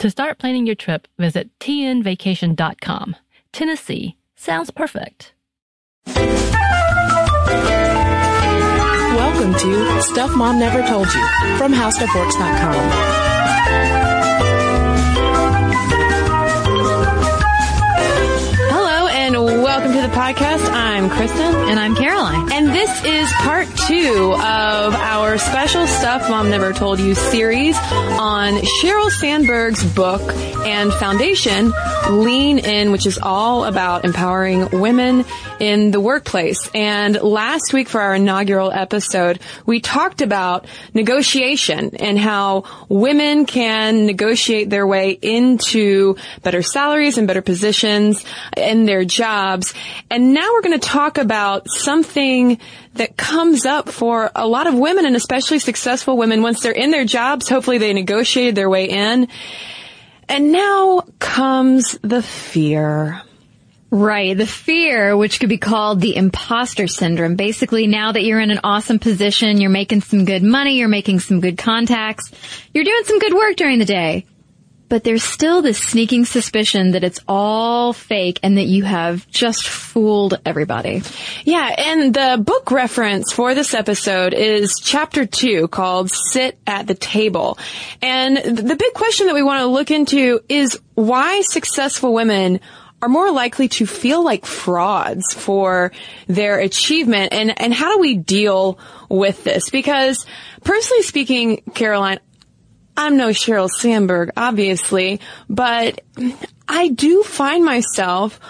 To start planning your trip, visit tnvacation.com. Tennessee sounds perfect. Welcome to Stuff Mom Never Told You from HowStuffWorks.com. Hello and welcome to the podcast. I'm Kristen. And I'm Caroline. This is part two of our special Stuff Mom Never Told You series on Sheryl Sandberg's book and foundation, Lean In, which is all about empowering women in the workplace. And last week for our inaugural episode, we talked about negotiation and how women can negotiate their way into better salaries and better positions in their jobs. And now we're going to talk about something that comes up for a lot of women and especially successful women once they're in their jobs. Hopefully they negotiated their way in. And now comes the fear. Right. The fear, which could be called the imposter syndrome. Basically, now that you're in an awesome position, you're making some good money, you're making some good contacts, you're doing some good work during the day. But there's still this sneaking suspicion that it's all fake and that you have just fooled everybody. Yeah, and the book reference for this episode is chapter two called Sit at the Table. And the big question that we want to look into is why successful women are more likely to feel like frauds for their achievement and, and how do we deal with this? Because personally speaking, Caroline, I'm no Sheryl Sandberg, obviously, but I do find myself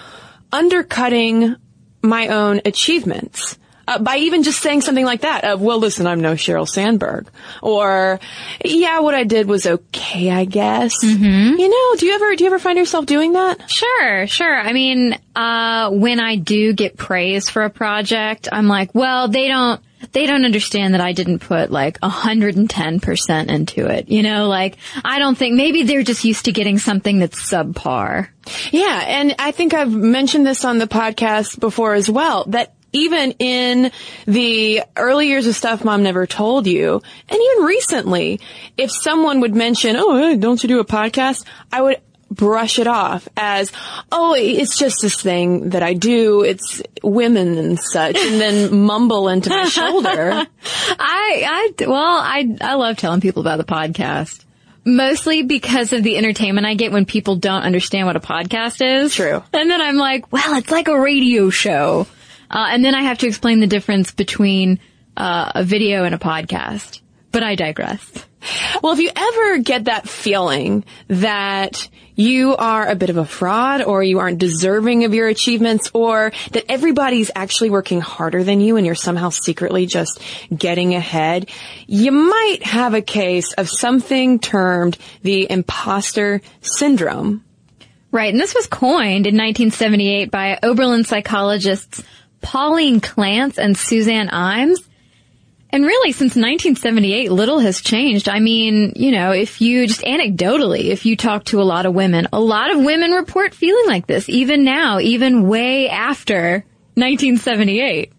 undercutting my own achievements. Uh, by even just saying something like that of, well, listen, I'm no Sheryl Sandberg. Or, yeah, what I did was okay, I guess. Mm-hmm. You know, do you ever, do you ever find yourself doing that? Sure, sure. I mean, uh, when I do get praise for a project, I'm like, well, they don't, they don't understand that I didn't put like 110% into it. You know, like, I don't think, maybe they're just used to getting something that's subpar. Yeah, and I think I've mentioned this on the podcast before as well, that even in the early years of stuff mom never told you, and even recently, if someone would mention, oh, don't you do a podcast? I would brush it off as, oh, it's just this thing that I do. It's women and such, and then mumble into my shoulder. I, I, well, I, I love telling people about the podcast. Mostly because of the entertainment I get when people don't understand what a podcast is. True. And then I'm like, well, it's like a radio show. Uh, and then I have to explain the difference between uh, a video and a podcast. But I digress. Well, if you ever get that feeling that you are a bit of a fraud or you aren't deserving of your achievements or that everybody's actually working harder than you and you're somehow secretly just getting ahead, you might have a case of something termed the imposter syndrome. Right. And this was coined in 1978 by Oberlin psychologists Pauline Clance and Suzanne Imes. And really, since 1978, little has changed. I mean, you know, if you just anecdotally, if you talk to a lot of women, a lot of women report feeling like this, even now, even way after 1978.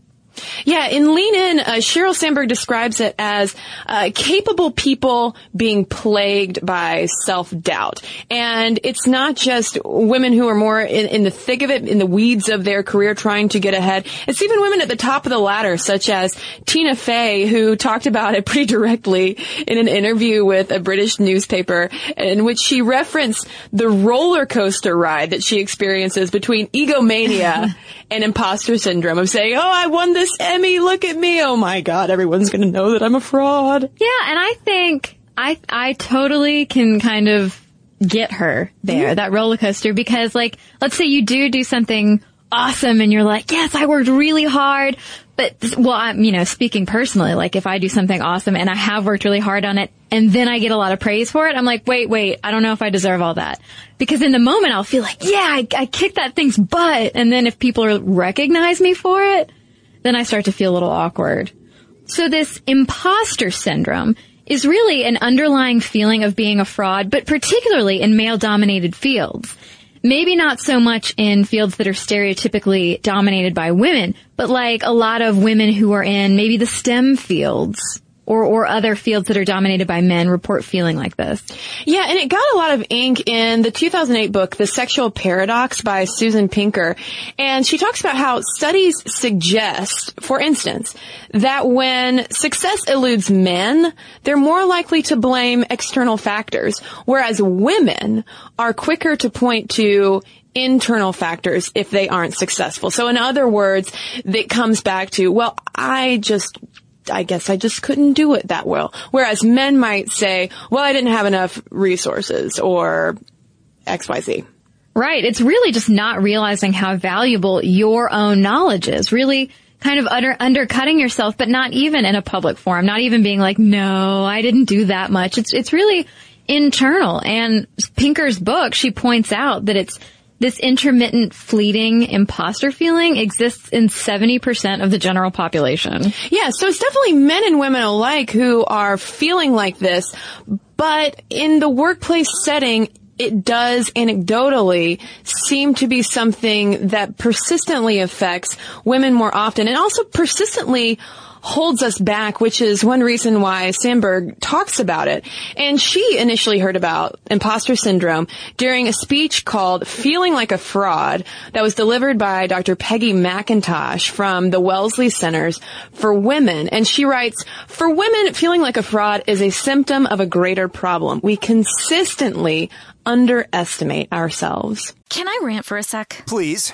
Yeah, in Lean In, uh, Sheryl Sandberg describes it as uh, capable people being plagued by self-doubt. And it's not just women who are more in, in, the thick of it, in the weeds of their career trying to get ahead. It's even women at the top of the ladder, such as Tina Fey, who talked about it pretty directly in an interview with a British newspaper in which she referenced the roller coaster ride that she experiences between egomania and imposter syndrome of saying, oh, I won this Emmy, look at me. Oh my God, everyone's going to know that I'm a fraud. Yeah, and I think I, I totally can kind of get her there, mm-hmm. that roller coaster, because like, let's say you do do something awesome and you're like, yes, I worked really hard. But, well, I'm, you know, speaking personally, like if I do something awesome and I have worked really hard on it and then I get a lot of praise for it, I'm like, wait, wait, I don't know if I deserve all that. Because in the moment I'll feel like, yeah, I, I kicked that thing's butt. And then if people recognize me for it, then I start to feel a little awkward. So this imposter syndrome is really an underlying feeling of being a fraud, but particularly in male dominated fields. Maybe not so much in fields that are stereotypically dominated by women, but like a lot of women who are in maybe the STEM fields or, or other fields that are dominated by men report feeling like this. Yeah, and it got a lot of ink in the 2008 book, The Sexual Paradox by Susan Pinker. And she talks about how studies suggest, for instance, that when success eludes men, they're more likely to blame external factors, whereas women are quicker to point to internal factors if they aren't successful. So in other words, it comes back to, well, I just I guess I just couldn't do it that well. Whereas men might say, well, I didn't have enough resources or XYZ. Right. It's really just not realizing how valuable your own knowledge is. Really kind of utter, undercutting yourself, but not even in a public forum, not even being like, no, I didn't do that much. It's, it's really internal. And Pinker's book, she points out that it's this intermittent fleeting imposter feeling exists in 70% of the general population. Yeah, so it's definitely men and women alike who are feeling like this, but in the workplace setting, it does anecdotally seem to be something that persistently affects women more often and also persistently holds us back, which is one reason why Sandberg talks about it. And she initially heard about imposter syndrome during a speech called Feeling Like a Fraud that was delivered by Dr. Peggy McIntosh from the Wellesley Centers for Women. And she writes, for women, feeling like a fraud is a symptom of a greater problem. We consistently underestimate ourselves. Can I rant for a sec? Please.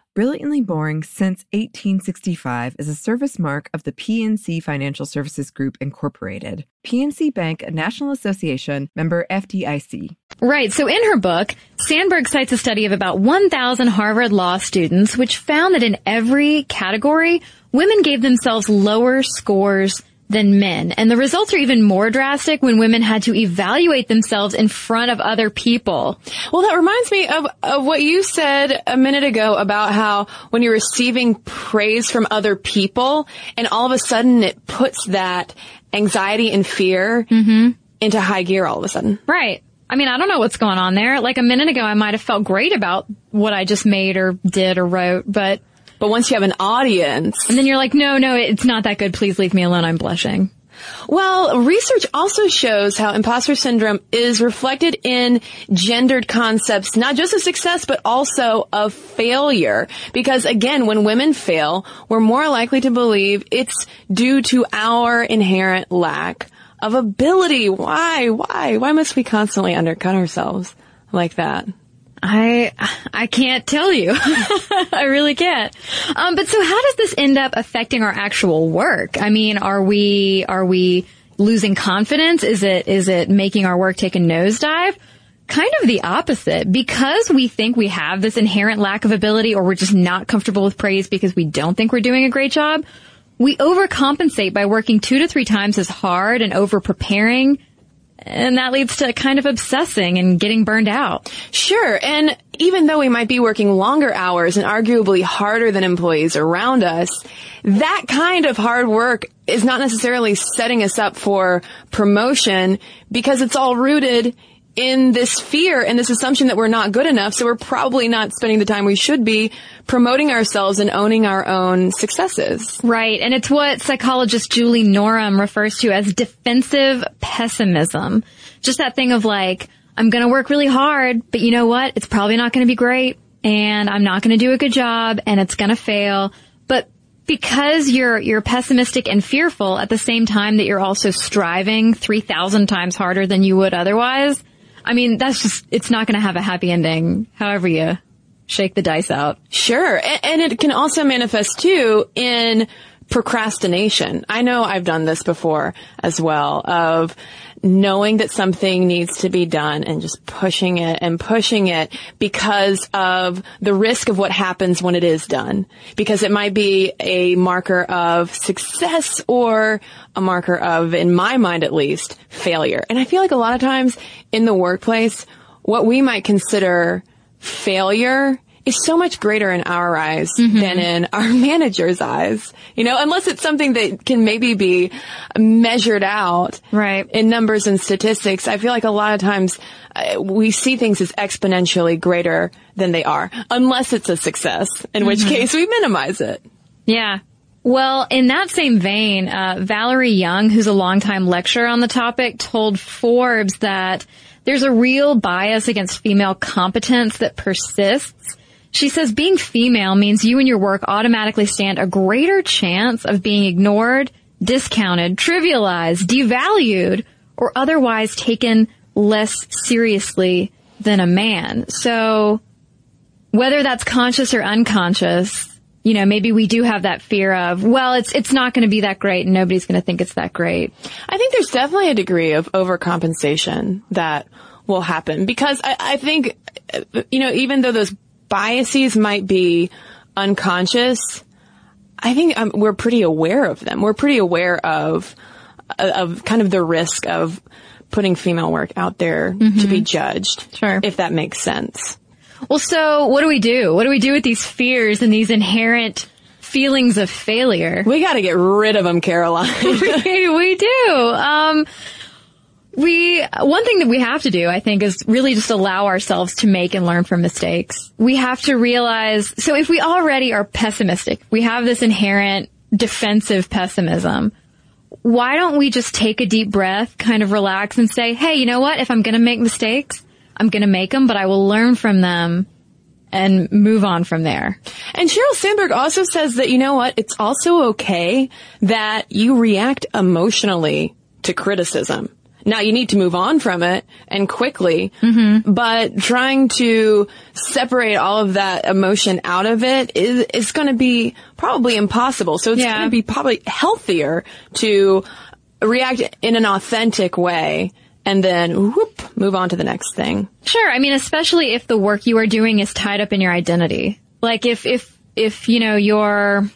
Brilliantly Boring Since 1865 is a service mark of the PNC Financial Services Group, Incorporated. PNC Bank, a National Association member FDIC. Right. So in her book, Sandberg cites a study of about 1,000 Harvard law students, which found that in every category, women gave themselves lower scores than men. And the results are even more drastic when women had to evaluate themselves in front of other people. Well, that reminds me of, of what you said a minute ago about how when you're receiving praise from other people and all of a sudden it puts that anxiety and fear mm-hmm. into high gear all of a sudden. Right. I mean, I don't know what's going on there. Like a minute ago, I might have felt great about what I just made or did or wrote, but But once you have an audience, and then you're like, no, no, it's not that good. Please leave me alone. I'm blushing. Well, research also shows how imposter syndrome is reflected in gendered concepts, not just of success, but also of failure. Because again, when women fail, we're more likely to believe it's due to our inherent lack of ability. Why? Why? Why must we constantly undercut ourselves like that? I I can't tell you. I really can't. Um, but so how does this end up affecting our actual work? I mean, are we are we losing confidence? Is it is it making our work take a nosedive? Kind of the opposite. Because we think we have this inherent lack of ability or we're just not comfortable with praise because we don't think we're doing a great job, we overcompensate by working two to three times as hard and over preparing and that leads to kind of obsessing and getting burned out. Sure. And even though we might be working longer hours and arguably harder than employees around us, that kind of hard work is not necessarily setting us up for promotion because it's all rooted in this fear and this assumption that we're not good enough. So we're probably not spending the time we should be promoting ourselves and owning our own successes. Right. And it's what psychologist Julie Norem refers to as defensive pessimism. Just that thing of like, I'm going to work really hard, but you know what? It's probably not going to be great and I'm not going to do a good job and it's going to fail. But because you're, you're pessimistic and fearful at the same time that you're also striving 3,000 times harder than you would otherwise, I mean, that's just, it's not going to have a happy ending, however you shake the dice out. Sure. And, and it can also manifest too in procrastination. I know I've done this before as well of knowing that something needs to be done and just pushing it and pushing it because of the risk of what happens when it is done. Because it might be a marker of success or a marker of, in my mind at least, failure. And I feel like a lot of times in the workplace, what we might consider failure is so much greater in our eyes than in our manager's eyes. You know, unless it's something that can maybe be measured out Right. in numbers and statistics. I feel like a lot of times uh, we see things as exponentially greater than they are, unless it's a success, in which case we minimize it. Yeah. Well, in that same vein, uh, Valerie Young, who's a longtime lecturer on the topic, told Forbes that there's a real bias against female competence that persists. She says being female means you and your work automatically stand a greater chance of being ignored, discounted, trivialized, devalued, or otherwise taken less seriously than a man. So whether that's conscious or unconscious, you know, maybe we do have that fear of, well, it's, it's not going to be that great and nobody's going to think it's that great. I think there's definitely a degree of overcompensation that will happen because I, I think, you know, even though those biases might be unconscious, I think um, we're pretty aware of them. We're pretty aware of, uh, of kind of the risk of putting female work out there to be judged. Sure. If that makes sense. Well, so what do we do? What do we do with these fears and these inherent feelings of failure? We got to get rid of them, Caroline. we, we do. Um, we, one thing that we have to do, I think, is really just allow ourselves to make and learn from mistakes. We have to realize, so if we already are pessimistic, we have this inherent defensive pessimism, why don't we just take a deep breath, kind of relax and say, hey, you know what? If I'm going to make mistakes, I'm going to make them, but I will learn from them and move on from there. And Sheryl Sandberg also says that, you know what, it's also okay that you react emotionally to criticism. Now you need to move on from it and quickly, mm-hmm. but trying to separate all of that emotion out of it is, is going to be probably impossible. So it's Yeah. going to be probably healthier to react in an authentic way and then whoop, move on to the next thing. Sure. I mean, especially if the work you are doing is tied up in your identity. Like if, if, if, you know, you're,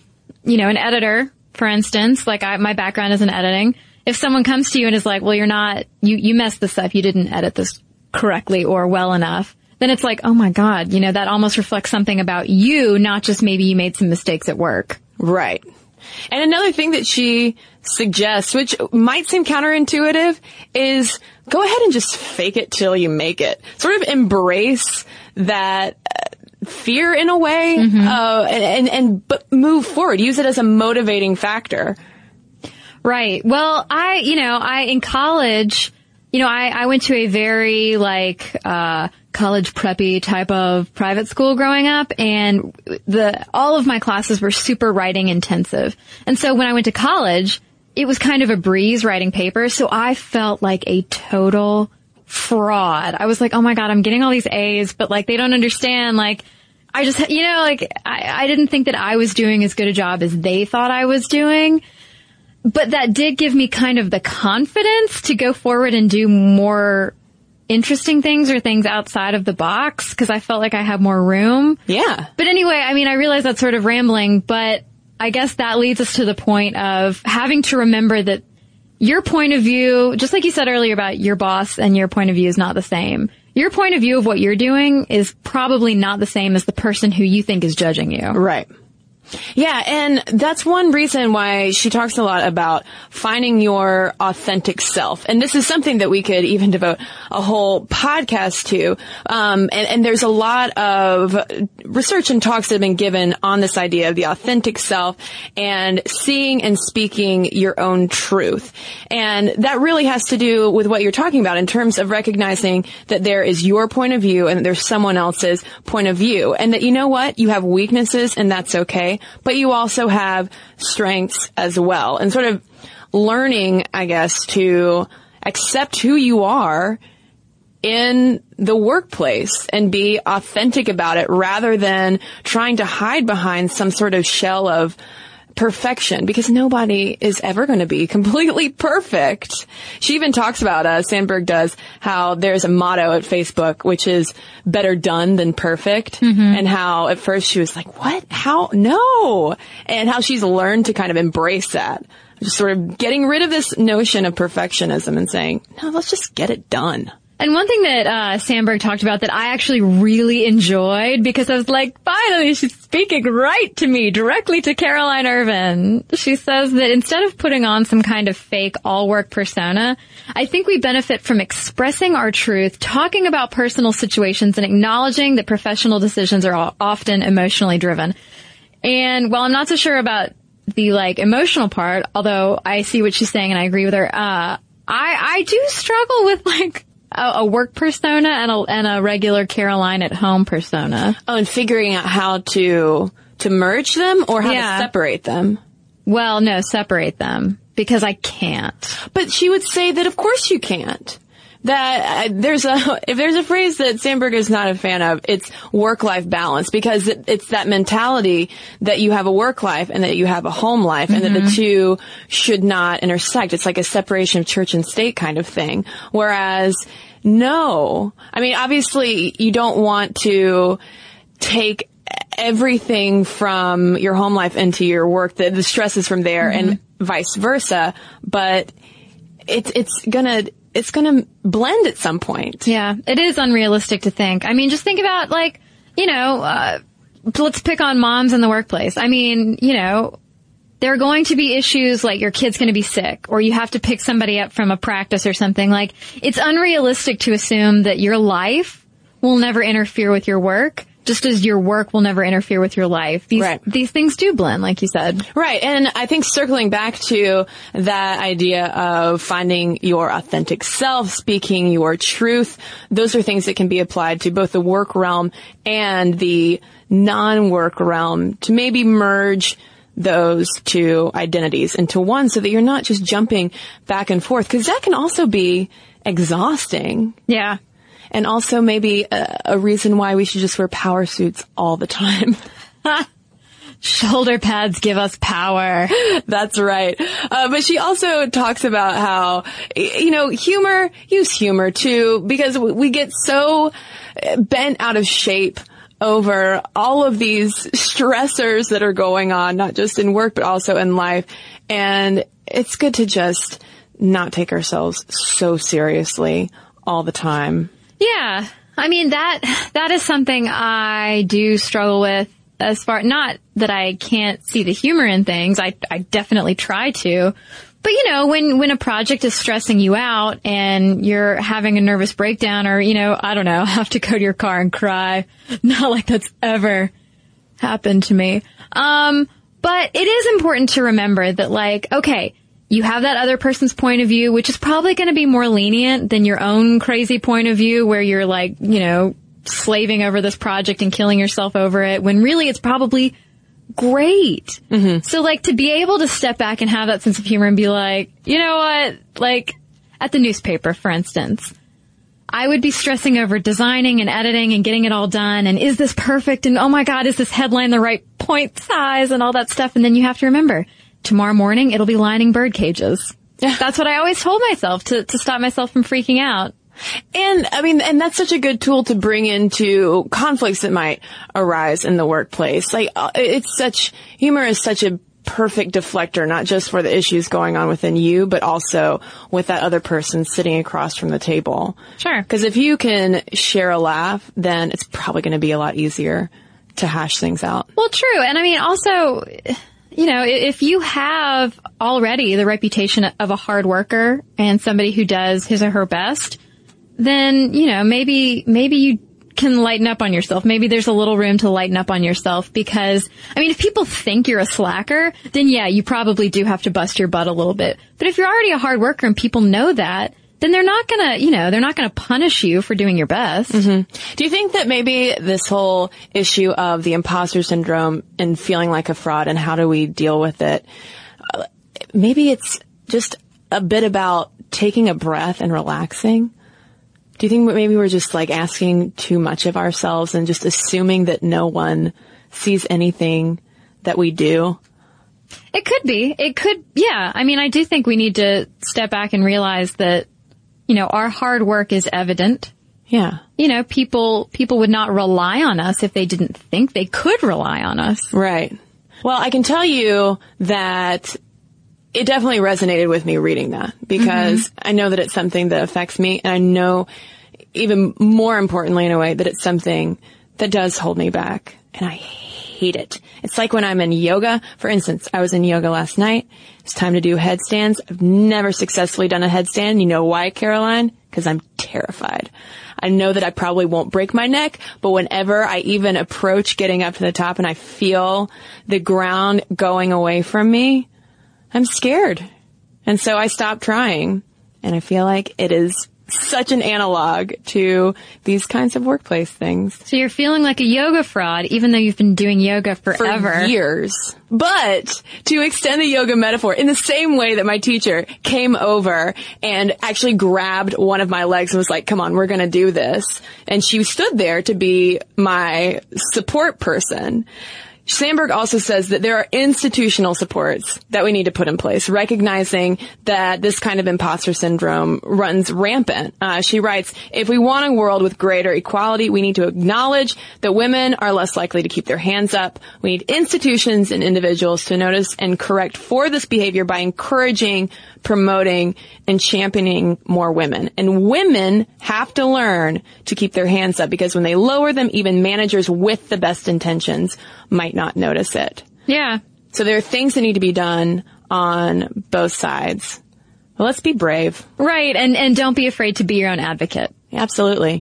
you know, an editor, for instance, like I, my background is in editing. If someone comes to you and is like, well, you're not, you, you messed this up. You didn't edit this correctly or well enough. Then it's like, oh my God, you know, that almost reflects something about you, not just maybe you made some mistakes at work. Right. And another thing that she suggests, which might seem counterintuitive, is go ahead and just fake it till you make it. Sort of embrace that uh, fear in a way, uh, and, and, and, but move forward. Use it as a motivating factor. Right. Well, I, you know, I, in college, you know, I, I went to a very like, uh, college preppy type of private school growing up and the, all of my classes were super writing intensive. And so when I went to college, it was kind of a breeze writing papers. So I felt like a total fraud. I was like, oh my God, I'm getting all these A's, but like they don't understand. Like, I just, you know, like I, I didn't think that I was doing as good a job as they thought I was doing but that did give me kind of the confidence to go forward and do more interesting things or things outside of the box because I felt like I had more room. Yeah. But anyway, I mean, I realize that's sort of rambling, but I guess that leads us to the point of having to remember that your point of view, just like you said earlier about your boss and your point of view is not the same. Your point of view of what you're doing is probably not the same as the person who you think is judging you. Right. Yeah, and that's one reason why she talks a lot about finding your authentic self. And this is something that we could even devote a whole podcast to. Um, and, and there's a lot of research and talks that have been given on this idea of the authentic self and seeing and speaking your own truth. And that really has to do with what you're talking about in terms of recognizing that there is your point of view and there's someone else's point of view. And that you know what? You have weaknesses and that's okay. But you also have strengths as well. And sort of learning, I guess, to accept who you are in the workplace and be authentic about it rather than trying to hide behind some sort of shell of perfection because nobody is ever going to be completely perfect. She even talks about, uh, Sandberg does, how there's a motto at Facebook which is better done than perfect and how at first she was like, what? How? No! And how she's learned to kind of embrace that. Just sort of getting rid of this notion of perfectionism and saying, no, let's just get it done. And one thing that uh, Sandberg talked about that I actually really enjoyed because I was like, finally, she's speaking right to me, directly to Caroline Ervin. She says that instead of putting on some kind of fake all work persona, I think we benefit from expressing our truth, talking about personal situations, and acknowledging that professional decisions are often emotionally driven. And while I'm not so sure about the like emotional part, although I see what she's saying and I agree with her, uh, I, I do struggle with like a, a work persona and a, and a regular Caroline at home persona. Oh, and figuring out how to, to merge them or how Yeah. to separate them. Well, no, separate them because I can't. But she would say that of course you can't. That uh, there's a if there's a phrase that Sandberg is not a fan of, it's work-life balance because it, it's that mentality that you have a work life and that you have a home life and that the two should not intersect. It's like a separation of church and state kind of thing. Whereas no, I mean obviously you don't want to take everything from your home life into your work, the, the stress is from there and vice versa, but it's, it's gonna, it's gonna blend at some point. Yeah, it is unrealistic to think. I mean, just think about like, you know, uh, let's pick on moms in the workplace. I mean, you know, there are going to be issues like your kid's going to be sick or you have to pick somebody up from a practice or something. Like, it's unrealistic to assume that your life will never interfere with your work. Just as your work will never interfere with your life. These, Right. these things do blend, like you said. Right. And I think circling back to that idea of finding your authentic self, speaking your truth, those are things that can be applied to both the work realm and the non-work realm to maybe merge those two identities into one so that you're not just jumping back and forth because that can also be exhausting. Yeah. And also maybe a, a reason why we should just wear power suits all the time. Shoulder pads give us power. That's right. Uh, but she also talks about how, you know, humor, use humor too, because we get so bent out of shape over all of these stressors that are going on, not just in work, but also in life. And it's good to just not take ourselves so seriously all the time. Yeah. I mean, that, that is something I do struggle with as far, not that I can't see the humor in things. I, I definitely try to. But you know, when, when a project is stressing you out and you're having a nervous breakdown or, you know, I don't know, have to go to your car and cry. Not like that's ever happened to me. Um, but it is important to remember that like, okay, you have that other person's point of view, which is probably going to be more lenient than your own crazy point of view where you're like, you know, slaving over this project and killing yourself over it when really it's probably great. Mm-hmm. So like to be able to step back and have that sense of humor and be like, you know what? Like at the newspaper, for instance, I would be stressing over designing and editing and getting it all done. And is this perfect? And oh my God, is this headline the right point size and all that stuff? And then you have to remember tomorrow morning it'll be lining bird cages. Yeah. That's what I always told myself to, to stop myself from freaking out. And I mean, and that's such a good tool to bring into conflicts that might arise in the workplace. Like, uh, it's such, humor is such a perfect deflector, not just for the issues going on within you, but also with that other person sitting across from the table. Sure. Because if you can share a laugh, then it's probably going to be a lot easier to hash things out. Well, true. And I mean, also, you know, if you have already the reputation of a hard worker and somebody who does his or her best, then, you know, maybe, maybe you can lighten up on yourself. Maybe there's a little room to lighten up on yourself because, I mean, if people think you're a slacker, then yeah, you probably do have to bust your butt a little bit. But if you're already a hard worker and people know that, then they're not gonna, you know, they're not gonna punish you for doing your best. Mm-hmm. Do you think that maybe this whole issue of the imposter syndrome and feeling like a fraud and how do we deal with it, uh, maybe it's just a bit about taking a breath and relaxing? Do you think maybe we're just like asking too much of ourselves and just assuming that no one sees anything that we do? It could be. It could, yeah. I mean, I do think we need to step back and realize that, you know, our hard work is evident. Yeah. You know, people, people would not rely on us if they didn't think they could rely on us. Right. Well, I can tell you that it definitely resonated with me reading that because mm-hmm. I know that it's something that affects me and I know even more importantly in a way that it's something that does hold me back and I hate it. It's like when I'm in yoga. For instance, I was in yoga last night. It's time to do headstands. I've never successfully done a headstand. You know why, Caroline? Because I'm terrified. I know that I probably won't break my neck, but whenever I even approach getting up to the top and I feel the ground going away from me, I'm scared. And so I stop trying. And I feel like it is such an analog to these kinds of workplace things. So you're feeling like a yoga fraud, even though you've been doing yoga forever. For years. But to extend the yoga metaphor in the same way that my teacher came over and actually grabbed one of my legs and was like, come on, we're going to do this. And she stood there to be my support person. Sandberg also says that there are institutional supports that we need to put in place, recognizing that this kind of imposter syndrome runs rampant. Uh, she writes, if we want a world with greater equality, we need to acknowledge that women are less likely to keep their hands up. We need institutions and individuals to notice and correct for this behavior by encouraging, promoting, and championing more women. And women have to learn to keep their hands up because when they lower them, even managers with the best intentions might not notice it. Yeah. So there are things that need to be done on both sides. Well, let's be brave. Right. And, and don't be afraid to be your own advocate. Absolutely.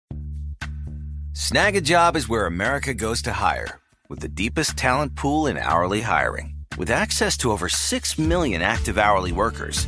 Snagajob is where America goes to hire with the deepest talent pool in hourly hiring. With access to over 6 million active hourly workers,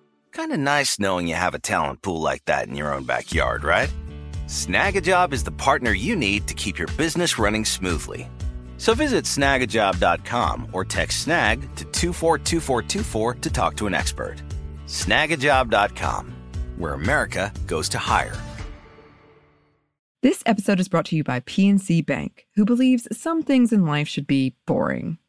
Kinda nice knowing you have a talent pool like that in your own backyard, right? Snagajob is the partner you need to keep your business running smoothly. So visit snagajob.com or text snag to 242424 to talk to an expert. Snagajob.com, where America goes to hire. This episode is brought to you by PNC Bank, who believes some things in life should be boring,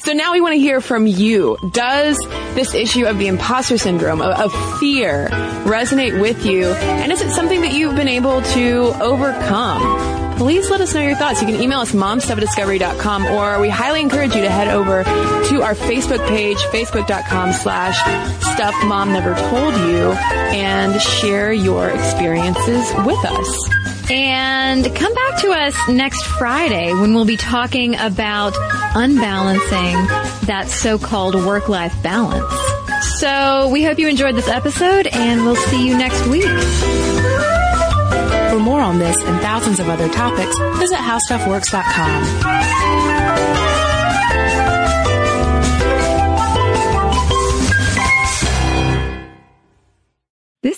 So now we want to hear from you. Does this issue of the imposter syndrome, of, of fear, resonate with you? And is it something that you've been able to overcome? Please let us know your thoughts. You can email us momstuffdiscovery.com or we highly encourage you to head over to our Facebook page, facebook.com slash stuff mom never told you and share your experiences with us. And come back to us next Friday when we'll be talking about unbalancing that so-called work-life balance. So we hope you enjoyed this episode and we'll see you next week. For more on this and thousands of other topics, visit howstuffworks.com.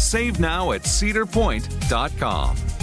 Save now at cedarpoint.com.